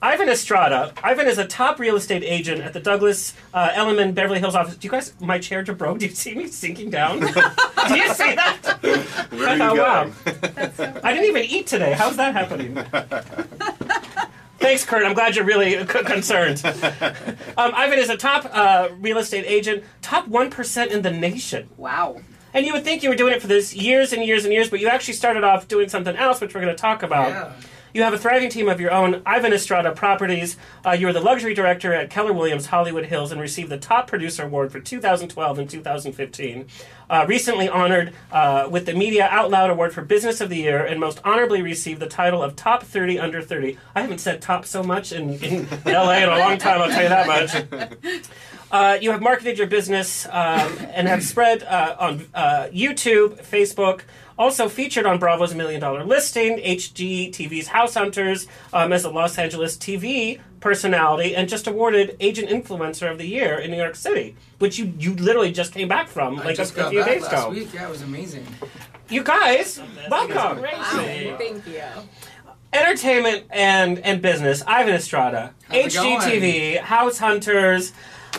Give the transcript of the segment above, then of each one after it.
Ivan Estrada. Ivan is a top real estate agent at the Douglas uh, Elliman Beverly Hills office. Do you guys, my chair just broke. Do you see me sinking down? Do you see that? Where I are you thought, going? wow. I didn't even eat today. How's that happening? Thanks, Kurt. I'm glad you're really c- concerned. Um, Ivan is a top uh, real estate agent, top 1% in the nation. Wow. And you would think you were doing it for this years and years and years, but you actually started off doing something else, which we're going to talk about. Yeah. You have a thriving team of your own, Ivan Estrada Properties. Uh, you are the luxury director at Keller Williams Hollywood Hills and received the top producer award for 2012 and 2015. Uh, recently honored uh, with the Media Out Loud Award for Business of the Year and most honorably received the title of Top 30 Under 30. I haven't said top so much in, in LA in a long time, I'll tell you that much. Uh, you have marketed your business um, and have spread uh, on uh, YouTube, Facebook, also featured on Bravo's Million Dollar Listing, HGTV's House Hunters um, as a Los Angeles TV personality, and just awarded Agent Influencer of the Year in New York City, which you, you literally just came back from I like a, just a got few back days last ago. week. Yeah, it was amazing. You guys, welcome. Thank you. Entertainment and, and business, Ivan Estrada, How's HGTV, House Hunters.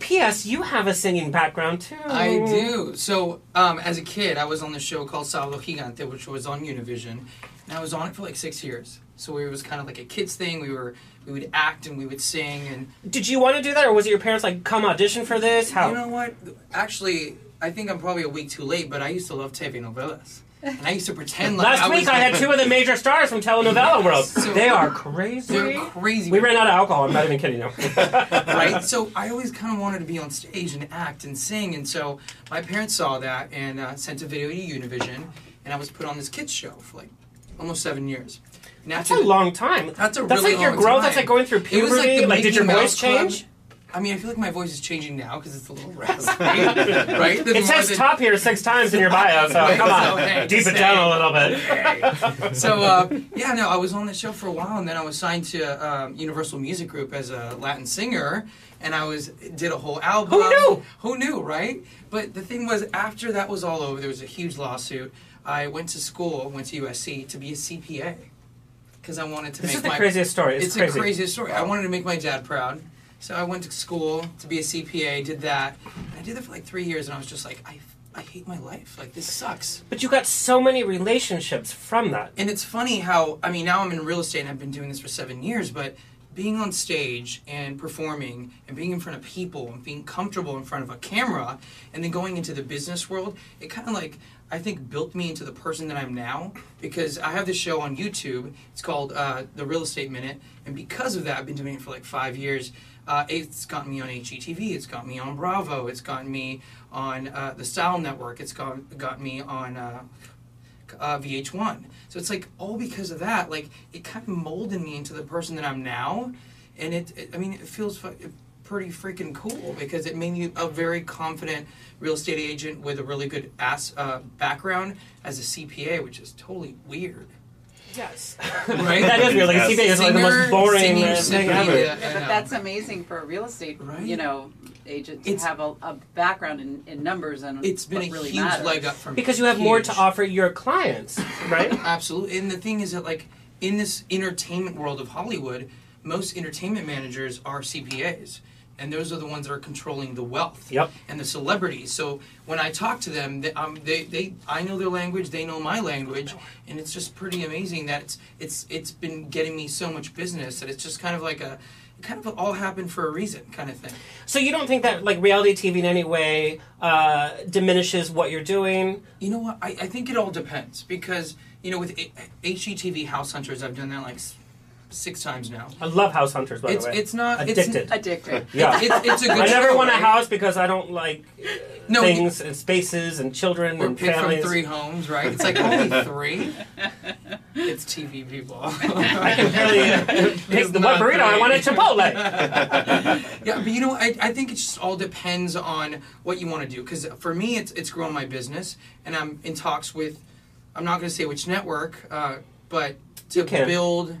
P.S. You have a singing background too. I do. So, um, as a kid, I was on the show called Sábado Gigante, which was on Univision, and I was on it for like six years. So it was kind of like a kids thing. We were we would act and we would sing and Did you want to do that, or was it your parents like, "Come audition for this"? How? you know what? Actually, I think I'm probably a week too late, but I used to love TV novelas, and I used to pretend like Last I week was I had two of the major stars from telenovela world. So- they are crazy. They're crazy. We ran out of alcohol. I'm not even kidding you. right? So I always kind of wanted to be on stage and act and sing, and so my parents saw that and uh, sent a video to Univision, and I was put on this kids show for like almost seven years. And That's a long time. That's a That's really like your growth. time. That's like going through It was puberty. the Like, did your voice change? Club. Change? I mean, I feel like my voice is changing now because it's a little raspy, right? There's It says than- top here six times in your bio, so Right, come so, on, hey, deep it down a little bit. so uh, yeah, no, I was on the show for a while, and then I was signed to um, Universal Music Group as a Latin singer, and I was did a whole album. Who knew? Who knew, right? But the thing was, after that was all over, there was a huge lawsuit. I went to school, went to USC to be a CPA because I wanted to This make is the my craziest story. It's, it's crazy. the craziest story. I wanted to make my dad proud. So I went to school to be a CPA, did that. And I did that for like three years, and I was just like, I, I hate my life. Like, this sucks. But you got so many relationships from that. And it's funny how, I mean, now I'm in real estate and I've been doing this for seven years, but being on stage and performing and being in front of people and being comfortable in front of a camera and then going into the business world, it kind of like, I think, built me into the person that I'm now because I have this show on YouTube. It's called uh, The Real Estate Minute. And because of that, I've been doing it for like five years. Uh, it's gotten me on HGTV. It's got me on Bravo. It's gotten me on uh, the Style Network. It's got, got me on uh, uh, VH1. So it's like all because of that. Like it kind of molded me into the person that I'm now, and it. it I mean, it feels fu- pretty freaking cool because it made me a very confident real estate agent with a really good ass uh, background as a CPA, which is totally weird. Yes. Right? that is weird. Like a CPA is like the most boring singing, thing ever. yeah, Yeah, but that's amazing for a real estate, Right? you know, agent to It's- have a, a background in, in numbers and It's been what a really huge matters. leg up for me. Because you have more Huge. to offer your clients, right? Absolutely. And the thing is that, like, in this entertainment world of Hollywood, most entertainment managers are CPAs. And those are the ones that are controlling the wealth Yep. and the celebrities. So when I talk to them, they, um, they, they, I know their language, they know my language, and it's just pretty amazing that it's, it's, it's been getting me so much business that it's just kind of like a, it kind of all happened for a reason kind of thing. So you don't think that like reality TV in any way uh, diminishes what you're doing? You know what? I, I think it all depends because you know with HGTV House Hunters, I've done that like six times now. I love House Hunters, by It's the way. it's not it's- addicted. Addicted. yeah. It's, it's a good I never show, want a house because I don't like No, things and spaces and children We're and picked from three homes, right? It's like only three. It's TV people. I can barely uh, It's pick the not one burrito. I three. wanted Chipotle. Yeah, but you know, I, I think it just all depends on what you want to do. Because for me, it's it's growing my business, and I'm in talks with. I'm not going to say which network, uh, but to build.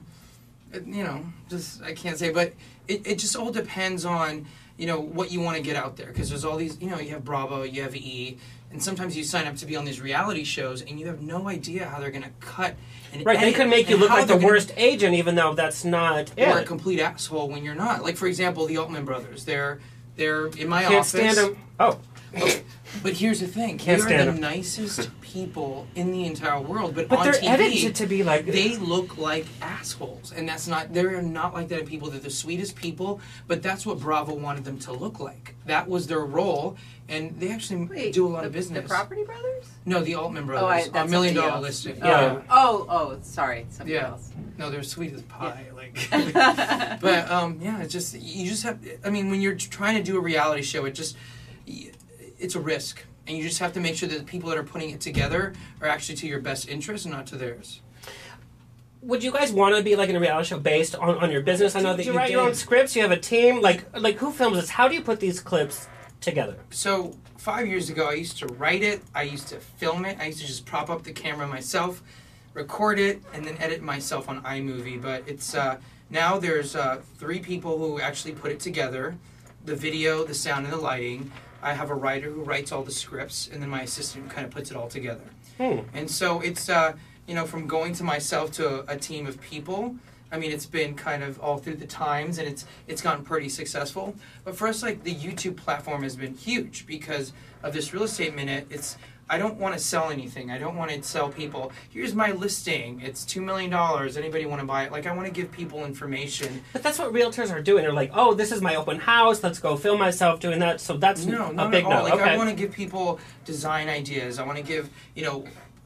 You know, just I can't say, but it, it just all depends on you know what you want to get out there. Because there's all these, you know, you have Bravo, you have E, and sometimes you sign up to be on these reality shows, and you have no idea how they're going to cut. And Right, they edit could make you look like the they're gonna- worst agent, even though that's not or a complete asshole when you're not. Like for example, the Altman brothers. They're they're in my Can't office. stand them. Oh, oh But here's the thing: Can't they're the the 'em. nicest people in the entire world. But, but on they're TV, edited to be like they look like assholes, and that's not. They're not like that in people. They're the sweetest people. But that's what Bravo wanted them to look like. That was their role, and they actually Wait, do a lot the, of business. The Property Brothers? No, the Altman brothers. Oh, I, a million somebody dollar else. listing. Yeah. Oh, oh, sorry, somebody Yeah. else. No, they're sweet as pie. Like, but um, yeah, it's just you just have. I mean, when you're trying to do a reality show, it just it's a risk, and you just have to make sure that the people that are putting it together are actually to your best interest and not to theirs. Would you guys want to be like in a reality show based on, on your business? I know Do that you you write your own scripts. You have a team. Like like who films this? How do you put these clips together? So five years ago, I used to write it. I used to film it. I used to just prop up the camera myself, record it, and then edit myself on iMovie. But it's uh, now there's uh, three people who actually put it together: the video, the sound, and the lighting. I have a writer who writes all the scripts, and then my assistant who kind of puts it all together. Hmm. And so it's uh, you know from going to myself to a, a team of people. I mean, it's been kind of all through the times, and it's it's gotten pretty successful. But for us, like the YouTube platform has been huge because of this real estate minute. It's I don't want to sell anything. I don't want to sell people. Here's my listing. It's two million dollars. Anybody want to buy it? Like I want to give people information. But that's what realtors are doing. They're like, oh, this is my open house. Let's go film myself doing that. So that's No, a not big at all. no. Like okay. I want to give people design ideas. I want to give you know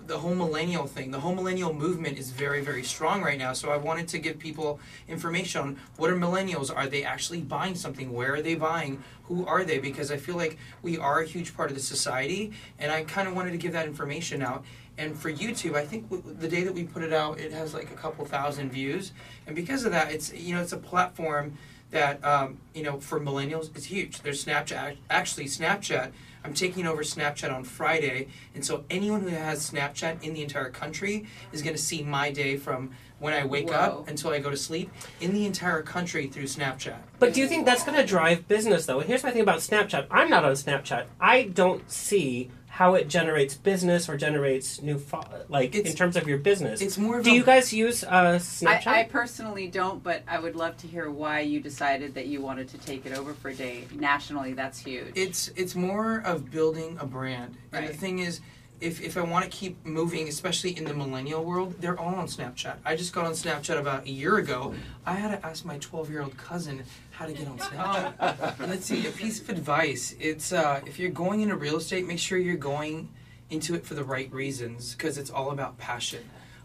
the whole millennial thing. The whole millennial movement is very very strong right now. So I wanted to give people information on what are millennials. Are they actually buying something? Where are they buying? Who are they? Because I feel like we are a huge part of the society, and I kind of wanted to give that information out. And for YouTube, I think the day that we put it out, it has like a couple thousand views, and because of that, it's you know it's a platform that um, you know for millennials is huge. There's Snapchat. Actually, Snapchat. I'm taking over Snapchat on Friday, and so anyone who has Snapchat in the entire country is going to see my day from when I wake Whoa. up until I go to sleep in the entire country through Snapchat. But do you think that's going to drive business, though? And here's my thing about Snapchat. I'm not on Snapchat. I don't see how it generates business or generates new, fo- like It's- in terms of your business. It's more of do a you guys use uh, Snapchat? I, I personally don't, but I would love to hear why you decided that you wanted to take it over for a day. Nationally, that's huge. it's it's more of building a brand and the thing is if, if i want to keep moving especially in the millennial world they're all on snapchat. I just got on snapchat about a year ago. I had to ask my 12 year old cousin how to get on snapchat. And let's see a piece of advice. It's uh, if you're going into real estate make sure you're going into it for the right reasons because it's all about passion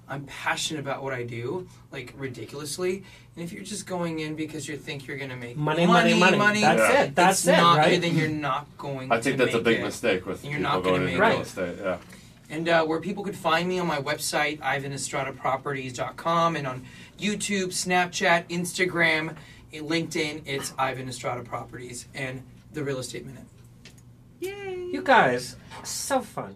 i'm passionate about what i do like ridiculously and if you're just going in because you think you're going to make Money, money, money. money That's Yeah. it. That's it's it, not, right? Then you're not going. I think to that's a big it. mistake with You're people not gonna going into make real estate. Yeah. And uh, where people could find me on my website, IvanEstradaProperties.com, and on YouTube, Snapchat, Instagram, eh, LinkedIn, it's Ivan Estrada Properties and the Real Estate Minute. Yay! you guys, so fun.